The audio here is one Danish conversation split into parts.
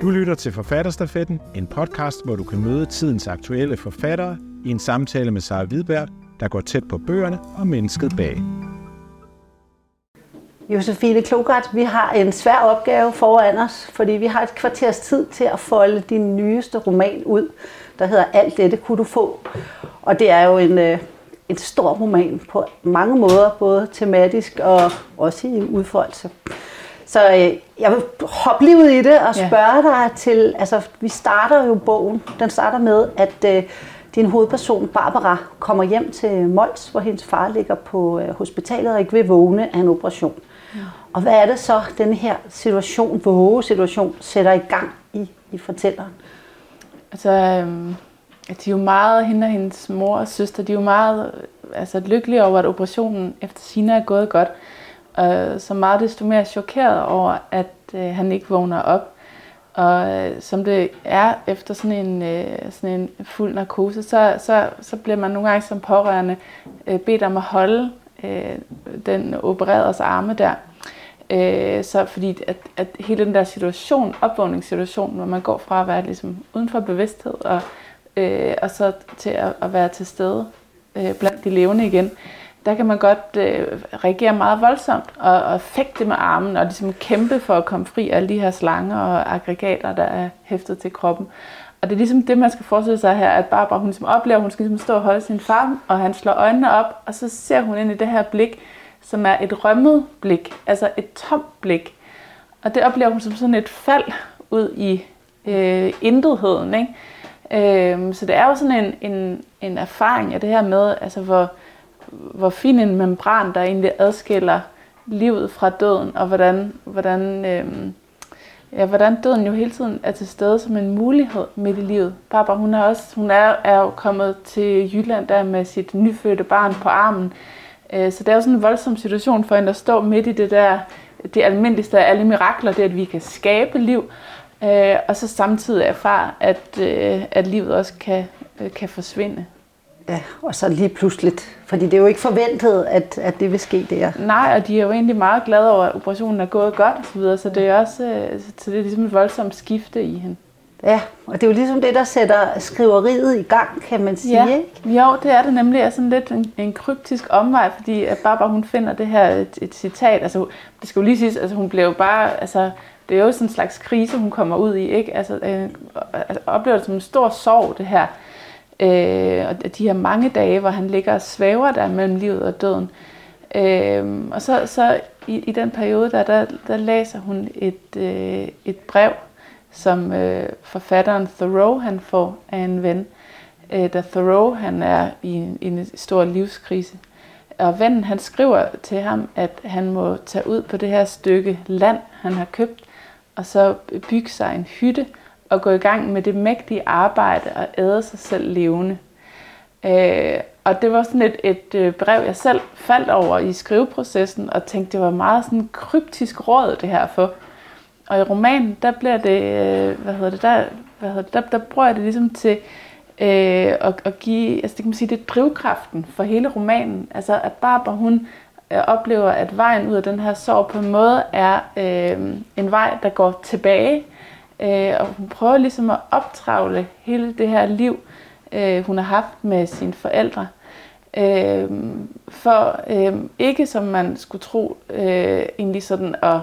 Du lytter til Forfatterstafetten, en podcast, hvor du kan møde tidens aktuelle forfattere i en samtale med Sara Hvidberg, der går tæt på bøgerne og mennesket bag. Josefine Klogart, vi har en svær opgave foran os, fordi vi har et kvarters tid til at folde din nyeste roman ud, der hedder Alt dette kunne du få. Og det er jo en, øh, en stor roman på mange måder, både tematisk og også i udfoldelse. Så øh, jeg vil hoppe lige ud i det og spørge ja. dig til, altså vi starter jo bogen, den starter med, at øh, din hovedperson Barbara kommer hjem til Mols, hvor hendes far ligger på øh, hospitalet og ikke vil vågne af en operation. Ja. Og hvad er det så, den her situation, våge situation, sætter i gang i, i fortælleren? Altså, øhm, de er jo meget, hende og hendes mor og søster, de er jo meget altså, lykkelige over, at operationen efter sine er gået godt. Og så meget desto mere chokeret over, at øh, han ikke vågner op. Og øh, som det er efter sådan en, øh, sådan en fuld narkose, så, så, så bliver man nogle gange som pårørende øh, bedt om at holde øh, den opereredes arme der. Øh, så fordi at, at hele den der situation, opvågningssituation, hvor man går fra at være ligesom uden for bevidsthed og, øh, og så til at, at være til stede øh, blandt de levende igen, der kan man godt øh, reagere meget voldsomt og, og fægte med armen og ligesom kæmpe for at komme fri af alle de her slanger og aggregater, der er hæftet til kroppen. Og det er ligesom det, man skal forestille sig her, at Barbara hun ligesom oplever, at hun skal ligesom stå og holde sin far, og han slår øjnene op, og så ser hun ind i det her blik, som er et rømmet blik, altså et tomt blik. Og det oplever hun som sådan et fald ud i øh, intetheden. Ikke? Øh, så det er jo sådan en, en, en erfaring af det her med, altså hvor, hvor fin en membran, der egentlig adskiller livet fra døden, og hvordan, hvordan, øh, ja, hvordan døden jo hele tiden er til stede som en mulighed midt i livet. Barbara, hun er, også, hun er, er jo kommet til Jylland der med sit nyfødte barn på armen, øh, så det er jo sådan en voldsom situation for hende at stå midt i det der, det almindeligste af alle mirakler, det er, at vi kan skabe liv, øh, og så samtidig erfare, at, øh, at livet også kan, øh, kan forsvinde. Ja, og så lige pludseligt. Fordi det er jo ikke forventet, at, at det vil ske der. Nej, og de er jo egentlig meget glade over, at operationen er gået godt og så videre, så det er også øh, så det er ligesom et voldsomt skifte i hende. Ja, og det er jo ligesom det, der sætter skriveriet i gang, kan man sige, ja. ikke? Jo, det er det nemlig. er sådan lidt en, en kryptisk omvej, fordi at Barbara, hun finder det her et, et citat. Altså, det skal jo lige siges, altså hun blev bare, altså, det er jo sådan en slags krise, hun kommer ud i, ikke? Altså, øh, altså oplever det som en stor sorg, det her. Øh, og de her mange dage, hvor han ligger og svæver der mellem livet og døden. Øh, og så, så i, i den periode, der, der, der læser hun et, øh, et brev, som øh, forfatteren Thoreau han får af en ven. Øh, da Thoreau han er i en, i en stor livskrise. Og vennen han skriver til ham, at han må tage ud på det her stykke land, han har købt, og så bygge sig en hytte, at gå i gang med det mægtige arbejde og æde sig selv levende. Øh, og det var sådan et, et øh, brev, jeg selv faldt over i skriveprocessen, og tænkte, det var meget sådan kryptisk råd, det her for. Og i romanen, der bliver det, øh, hvad hedder det, der, hvad hedder det, der, der bruger jeg det ligesom til øh, at, at give, altså det kan man sige, det er drivkraften for hele romanen. Altså at Barbara, hun øh, oplever, at vejen ud af den her sorg på en måde er øh, en vej, der går tilbage, Øh, og hun prøver ligesom at optravle hele det her liv, øh, hun har haft med sine forældre. Øh, for øh, ikke som man skulle tro, øh, egentlig sådan at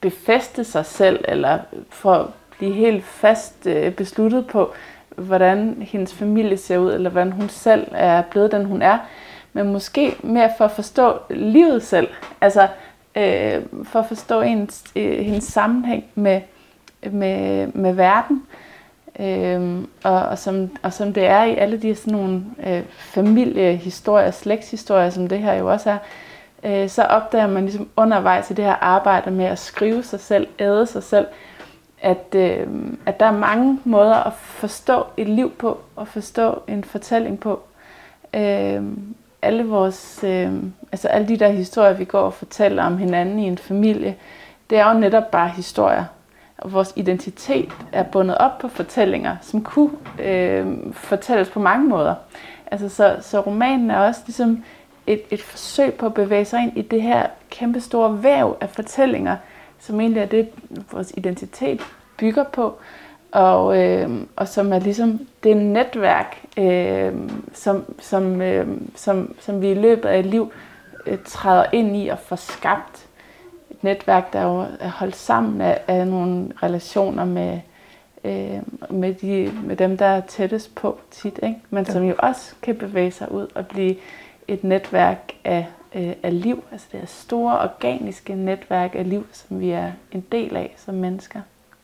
befeste sig selv, eller for at blive helt fast øh, besluttet på, hvordan hendes familie ser ud, eller hvordan hun selv er blevet den, hun er. Men måske mere for at forstå livet selv. Altså øh, for at forstå ens, øh, hendes sammenhæng med, med, med verden. Øhm, og, og, som, og som det er i alle de sådan nogle øh, familiehistorier, slægtshistorier, som det her jo også er, øh, så opdager man ligesom undervejs i det her arbejde med at skrive sig selv, æde sig selv, at, øh, at der er mange måder at forstå et liv på, og forstå en fortælling på. Øh, alle vores, øh, altså alle de der historier, vi går og fortæller om hinanden i en familie, det er jo netop bare historier og vores identitet er bundet op på fortællinger, som kunne øh, fortælles på mange måder. Altså, så, så romanen er også ligesom et, et forsøg på at bevæge sig ind i det her kæmpe store væv af fortællinger, som egentlig er det, vores identitet bygger på, og, øh, og som er ligesom det netværk, øh, som, som, øh, som, som vi i løbet af et liv øh, træder ind i og får skabt et netværk, der jo er holdt sammen af, af nogle relationer med, øh, med, de, med dem, der er tættest på tit, ikke? men som jo også kan bevæge sig ud og blive et netværk af, øh, af liv, altså det er store organiske netværk af liv, som vi er en del af som mennesker.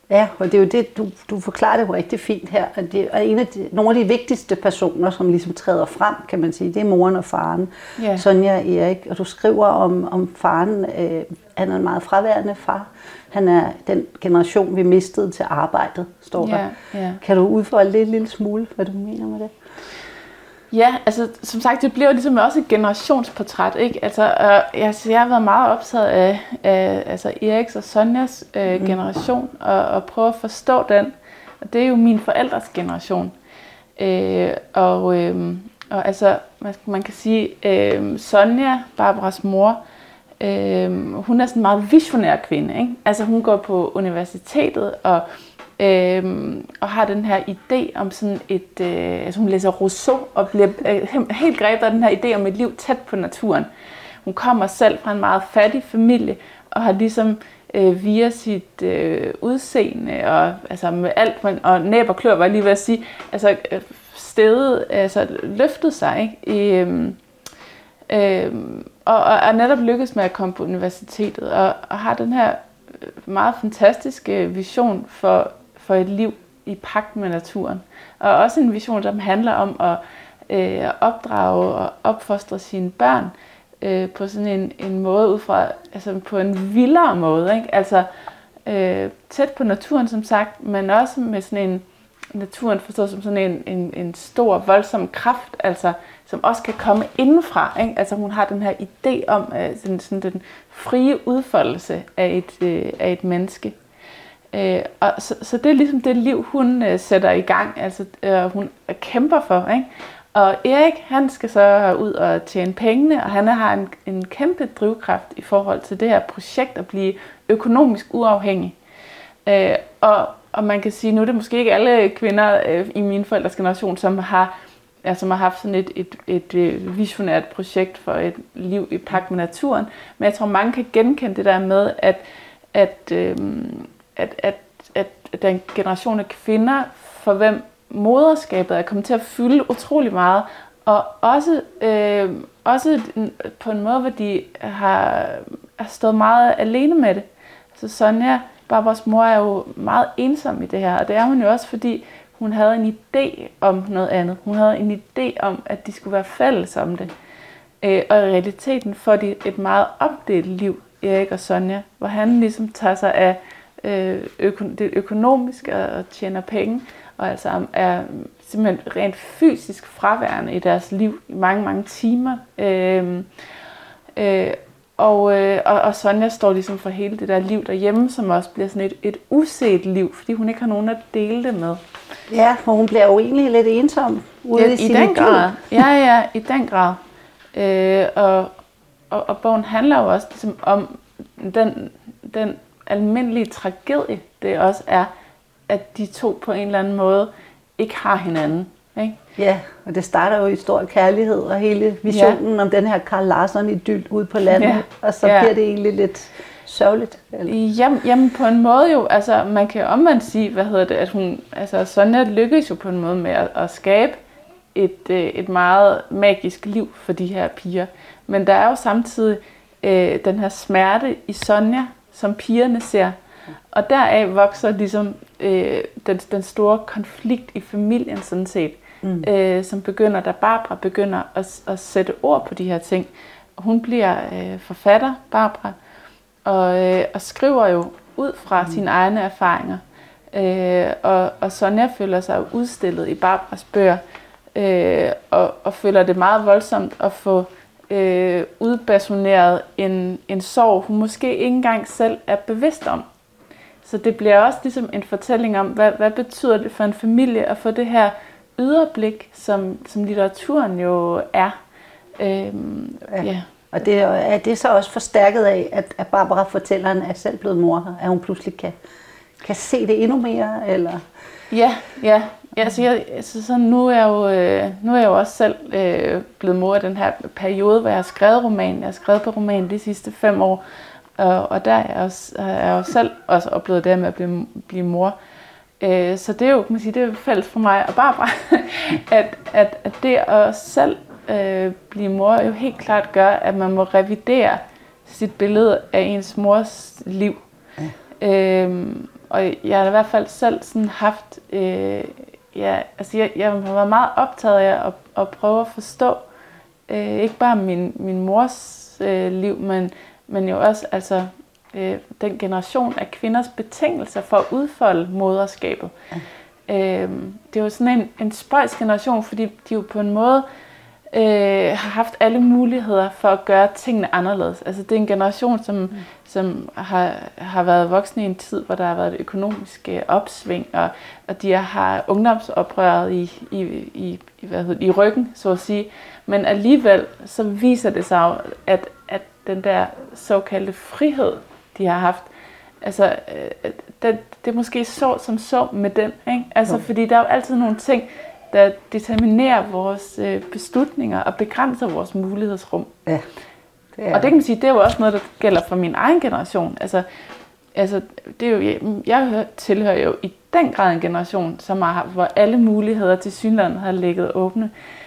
Ja, og det er jo det, du, du forklarer det jo rigtig fint her. At det er en af de, nogle af de vigtigste personer, som ligesom træder frem, kan man sige, det er moren og faren, ja. Sonja og Erik. Og du skriver om, om faren, øh, han er en meget fraværende far. Han er den generation, vi mistede til arbejdet, står der. Ja, ja. Kan du udfolde lidt en lille smule, hvad du mener med det? Ja, altså som sagt, det bliver jo ligesom også et generationsportræt, ikke? Altså, øh, jeg, jeg har været meget optaget af, af altså Eriks og Sonjas øh, mm. generation, og, og prøve at forstå den. Og det er jo min forældres generation. Øh, og, øh, og altså, man, man kan sige, øh, Sonja, Barbaras mor, øh, Øhm, hun er sådan en meget visionær kvinde, ikke? Altså hun går på universitetet og øh, og har den her idé om sådan et, øh, altså hun læser Rousseau og bliver øh, helt grebet af den her idé om et liv tæt på naturen. Hun kommer selv fra en meget fattig familie og har ligesom øh, via sit øh, udseende og altså med alt og næb og klør var jeg lige ved at sige, altså øh, stedet, altså løftet sig ikke? I, øh, øh, og, og er netop lykkedes med at komme på universitetet og, og har den her øh, meget fantastiske vision for for et liv i pagt med naturen. Og også en vision, som handler om at øh, opdrage og opfostre sine børn øh, på sådan en, en måde ud fra, altså på en vildere måde. Ikke? Altså øh, tæt på naturen, som sagt, men også med sådan en, naturen forstået som sådan en, en, en stor, voldsom kraft, altså, som også kan komme indenfra. Ikke? Altså hun har den her idé om øh, sådan, sådan den frie udfoldelse af et, øh, af et menneske. Øh, og så, så det er ligesom det liv, hun øh, sætter i gang, altså øh, hun kæmper for. Ikke? Og Erik, han skal så ud og tjene pengene, og han har en, en kæmpe drivkraft i forhold til det her projekt at blive økonomisk uafhængig. Øh, og, og man kan sige, nu er det måske ikke alle kvinder øh, i min forældres generation, som har, Altså, jeg som har haft sådan et, et, et, et visionært projekt for et liv i pagt med naturen, men jeg tror, mange kan genkende det der med, at, at øh, at, at, at den generation af kvinder, for hvem moderskabet er kommet til at fylde utrolig meget, og også, øh, også på en måde, hvor de har, har stået meget alene med det. Så Sonja, bare vores mor, er jo meget ensom i det her, og det er hun jo også, fordi hun havde en idé om noget andet. Hun havde en idé om, at de skulle være fælles om det. Øh, og i realiteten får de et meget opdelt liv, Erik og Sonja, hvor han ligesom tager sig af øh, øko, det økonomiske og tjener penge, og altså er simpelthen rent fysisk fraværende i deres liv i mange, mange timer. Øh, øh, og, øh, og, og Sonja står ligesom for hele det der liv derhjemme, som også bliver sådan et, et uset liv, fordi hun ikke har nogen at dele det med. Ja, for hun bliver jo egentlig lidt ensom ude ja, i, i den grad. Ja, ja, i den grad. Øh, og, og, og bogen handler jo også ligesom om den, den almindelige tragedie, det også er, at de to på en eller anden måde ikke har hinanden. Ikke? Ja, og det starter jo i stor kærlighed, og hele visionen ja. om den her Karl Larsson idyll ude på landet, ja. og så ja. bliver det egentlig lidt sørgeligt. Eller? Jamen, jamen, på en måde jo, altså man kan omvendt sige, hvad hedder det, at hun, altså Sonja lykkes jo på en måde med at, at skabe et, øh, et meget magisk liv for de her piger. Men der er jo samtidig øh, den her smerte i Sonja, som pigerne ser. Og deraf vokser ligesom øh, den, den store konflikt i familien sådan set, mm. øh, som begynder, da Barbara begynder at, at sætte ord på de her ting. Hun bliver øh, forfatter, Barbara, og, øh, og skriver jo ud fra mm. sine egne erfaringer. Øh, og, og Sonja føler sig udstillet i Barbaras bøger, øh, og, og føler det meget voldsomt at få øh, udbasoneret en, en sorg, hun måske ikke engang selv er bevidst om. Så det bliver også ligesom en fortælling om, hvad, hvad betyder det for en familie at få det her yderblik, som, som litteraturen jo er. Øhm, ja. ja. Og det, er det så også forstærket af, at, at Barbara fortælleren er selv blevet mor, at hun pludselig kan, kan se det endnu mere? Eller? Ja, ja. Ja, altså, jeg, altså sådan, nu, er jeg jo, øh, nu er jeg jo også selv øh, blevet mor i den her periode, hvor jeg har skrevet roman. Jeg har skrevet på roman de sidste fem år, og, og der er jeg, også, er jeg jo selv også oplevet det med at blive, blive mor. Øh, så det er jo, kan man sige, det er fælles for mig og Barbara, at, at, at det at selv øh, blive mor jo helt klart gør, at man må revidere sit billede af ens mors liv. Ja. Øh, og jeg har i hvert fald selv sådan haft, øh, ja, altså jeg, jeg har været meget optaget af at, at prøve at forstå, øh, ikke bare min, min mors øh, liv, men, men jo også altså, øh, den generation af kvinders betingelser for at udfolde moderskabet. Ja. Øh, det er jo sådan en, en spøjs generation, fordi de jo på en måde øh, har haft alle muligheder for at gøre tingene anderledes. Altså det er en generation, som, mm. som har, har været voksne i en tid, hvor der har været et økonomisk øh, opsving, og, og de har ungdomsoprøret i, i, i, i, hvad hedder, i ryggen, så at sige. Men alligevel så viser det sig at, at den der såkaldte frihed, de har haft, altså øh, det, det er måske så som så med den, ikke? Altså jo. fordi der er jo altid nogle ting, der determinerer vores øh, beslutninger og begrænser vores mulighedsrum. Ja. Det er. Og det kan man sige, det er jo også noget, der gælder for min egen generation. Altså, altså det er jo, jeg tilhører jo i den grad en generation, som har, hvor alle muligheder til synlandet har ligget åbne. Øh,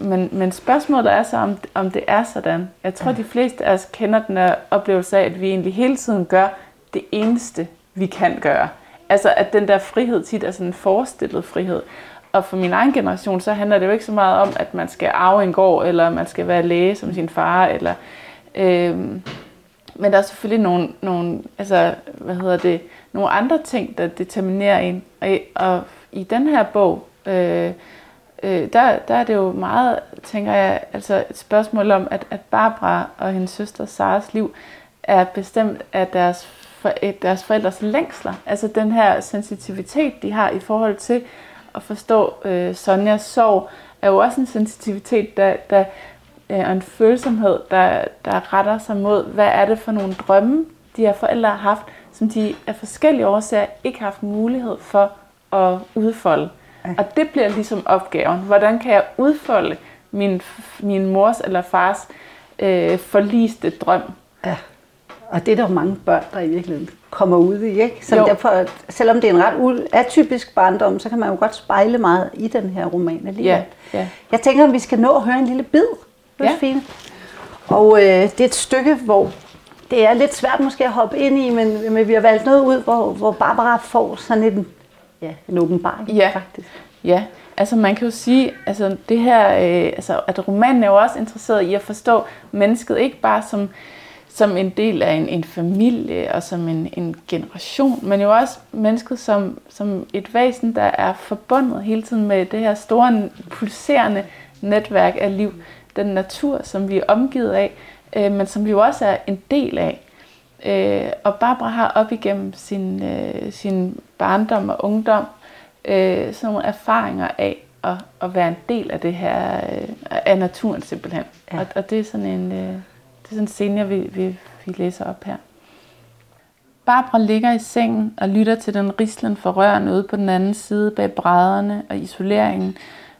men, men spørgsmålet er så, om, om det er sådan. Jeg tror, de fleste af os kender den her oplevelse af, at vi egentlig hele tiden gør det eneste, vi kan gøre. Altså at den der frihed tit er sådan en forestillet frihed. Og for min egen generation, så handler det jo ikke så meget om, at man skal arve en gård, eller man skal være læge som sin far, eller... Øhm, men der er selvfølgelig nogle, nogle, altså, hvad hedder det, nogle andre ting, der determinerer en. Og, og i den her bog, øh, øh, der, der er det jo meget, tænker jeg, altså et spørgsmål om, at, at Barbara og hendes søster Saras liv er bestemt af deres, for, deres forældres længsler. Altså den her sensitivitet, de har i forhold til at forstå øh, Sonjas sorg, er jo også en sensitivitet, der, der øh, og en følsomhed, der, der retter sig mod, hvad er det for nogle drømme, de her forældre har haft, som de af forskellige årsager ikke har haft mulighed for at udfolde. Og det bliver ligesom opgaven. Hvordan kan jeg udfolde min, min mors eller fars øh, forliste drøm? Ja. Og det er der jo mange børn, der i virkeligheden kommer ud i. Ikke? Så derfor, selvom det er en ret atypisk barndom, så kan man jo godt spejle meget i den her roman alligevel. Ja, ja. Jeg tænker, at vi skal nå at høre en lille bid, Josefine. Ja. Og øh, det er et stykke, hvor det er lidt svært måske at hoppe ind i, men, men vi har valgt noget ud, hvor, hvor Barbara får sådan en, ja, en åbenbaring ja. faktisk. Ja, altså man kan jo sige, altså det her, øh, altså, at romanen er jo også interesseret i at forstå mennesket, ikke bare som som en del af en, en familie og som en, en generation, men jo også mennesket som, som et væsen, der er forbundet hele tiden med det her store, pulserende netværk af liv, den natur, som vi er omgivet af, øh, men som vi jo også er en del af. Øh, og Barbara har op igennem sin, øh, sin barndom og ungdom øh, sådan nogle erfaringer af at, at være en del af det her, øh, af naturen simpelthen. Ja. Og, og det er sådan en... Øh, det er sådan en scene, jeg vil, vil, vil læse op her. Barbara ligger i sengen og lytter til den rislen for rørene ude på den anden side bag brædderne og isoleringen.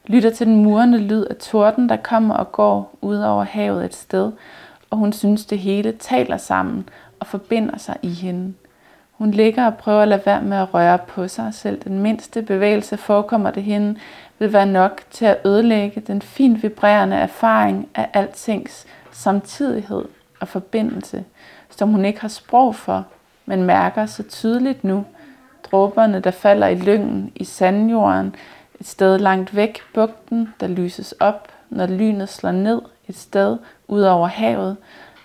Lytter til den murende lyd af torden, der kommer og går ud over havet et sted, og hun synes, det hele taler sammen og forbinder sig i hende. Hun ligger og prøver at lade være med at røre på sig, selv den mindste bevægelse forekommer det hende, vil være nok til at ødelægge den fint vibrerende erfaring af altings samtidighed og forbindelse, som hun ikke har sprog for, men mærker så tydeligt nu. Dråberne, der falder i lyngen i sandjorden, et sted langt væk bugten, der lyses op, når lynet slår ned et sted ud over havet.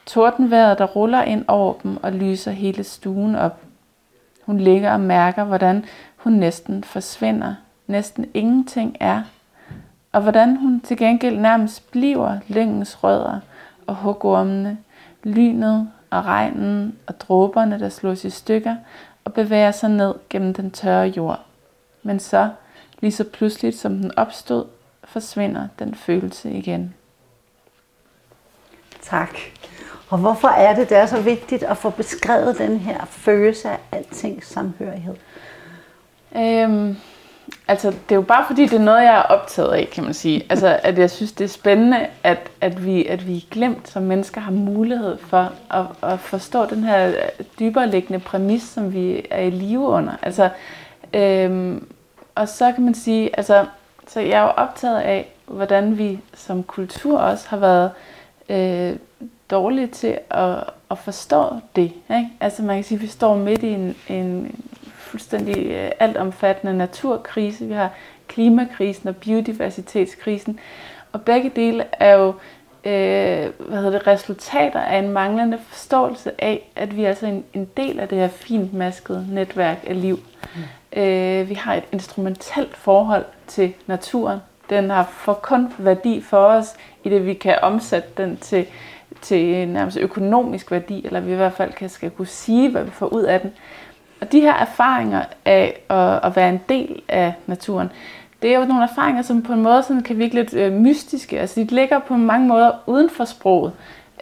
Tordenværet, der ruller ind over dem og lyser hele stuen op. Hun ligger og mærker, hvordan hun næsten forsvinder. Næsten ingenting er. Og hvordan hun til gengæld nærmest bliver lyngens rødder – og hugormene, lynet og regnen og dråberne, der slås i stykker og bevæger sig ned gennem den tørre jord. Men så, lige så pludseligt som den opstod, forsvinder den følelse igen. Tak. Og hvorfor er det, det er så vigtigt at få beskrevet den her følelse af altings samhørighed? Øhm, altså, det er jo bare fordi, det er noget, jeg er optaget af, kan man sige. Altså, at jeg synes, det er spændende, at, at, vi, at vi glemt som mennesker har mulighed for at, at forstå den her dybere liggende præmis, som vi er i live under. Altså, øhm, og så kan man sige, altså, så jeg er jo optaget af, hvordan vi som kultur også har været øh, dårlige til at, at forstå det. Ikke? Altså man kan sige, at vi står midt i en, en fuldstændig øh, altomfattende naturkrise. Vi har klimakrisen og biodiversitetskrisen. Og begge dele er jo øh, hvad hedder det, resultater af en manglende forståelse af, at vi er altså en, en del af det her fint maskede netværk af liv. Mm. Øh, vi har et instrumentelt forhold til naturen. Den har for kun værdi for os, i det vi kan omsætte den til, til nærmest økonomisk værdi, eller vi i hvert fald kan, skal kunne sige, hvad vi får ud af den. Og de her erfaringer af at, at være en del af naturen, det er jo nogle erfaringer, som på en måde sådan kan virke lidt øh, mystiske. Altså de ligger på mange måder uden for sproget.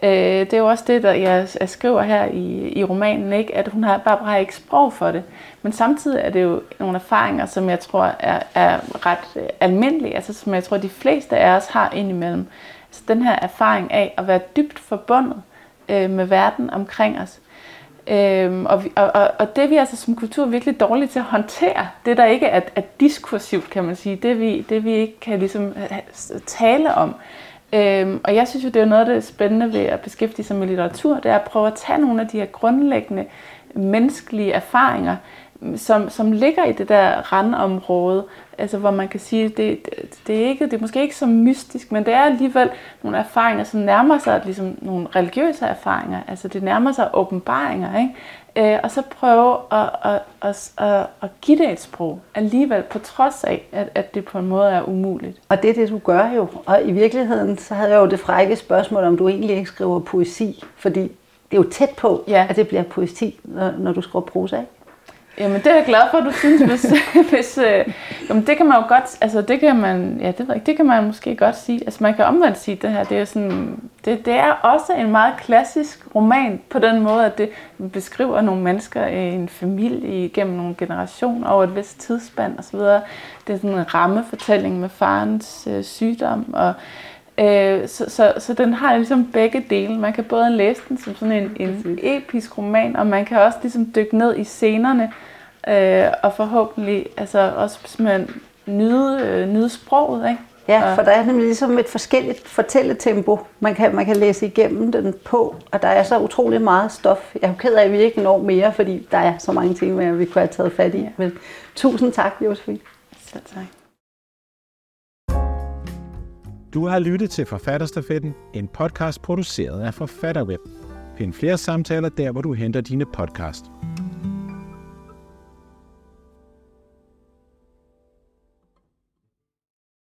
Øh, det er jo også det, der jeg, jeg skriver her i, i romanen, ikke? at hun har bare, bare ikke sprog for det. Men samtidig er det jo nogle erfaringer, som jeg tror er, er ret øh, almindelige, altså som jeg tror, de fleste af os har indimellem. Så den her erfaring af at være dybt forbundet øh, med verden omkring os. Øhm, og, vi, og, og, og det er vi altså som kultur virkelig dårlige til at håndtere. Det der ikke er, er diskursivt, kan man sige. Det vi, det vi ikke kan ligesom tale om. Øhm, og jeg synes jo, det er noget af det spændende ved at beskæftige sig med litteratur, det er at prøve at tage nogle af de her grundlæggende menneskelige erfaringer, som, som ligger i det der randområde, altså hvor man kan sige, det, det, det, er ikke, det er måske ikke så mystisk, men det er alligevel nogle erfaringer, som nærmer sig ligesom nogle religiøse erfaringer, altså det nærmer sig åbenbaringer, ikke? Øh, og så prøve at, at, at, at, at give det et sprog alligevel, på trods af, at, at det på en måde er umuligt. Og det er det, du gør jo. Og i virkeligheden, så havde jeg jo det frække spørgsmål, om du egentlig ikke skriver poesi, fordi det er jo tæt på, ja. at det bliver poesi, når, når du skriver prosa, ikke? Jamen det er jeg glad for, at du synes, hvis, hvis øh, jamen, det kan man jo godt, altså det kan man, ja det ved ikke, det kan man måske godt sige, altså man kan omvendt sige det her, det er sådan, det, det er også en meget klassisk roman på den måde, at det beskriver nogle mennesker i en familie igennem nogle generationer over et vist tidsspand osv. Det er sådan en rammefortælling med farens øh, sygdom og Øh, så, så, så den har ligesom begge dele. Man kan både læse den som sådan en, en episk roman, og man kan også ligesom dykke ned i scenerne, øh, og forhåbentlig altså også simpelthen nyde, øh, nyde sproget. Ikke? Ja, for der er nemlig ligesom et forskelligt fortælletempo, man kan, man kan læse igennem den på, og der er så utrolig meget stof. Jeg er jo ked af, at vi ikke når mere, fordi der er så mange ting, vi kunne have taget fat i. Men tusind tak, Josefine. Selv tak. Du har lyttet til Forfatterstafetten, en podcast produceret af Forfatterweb. Find flere samtaler der, hvor du henter dine podcast.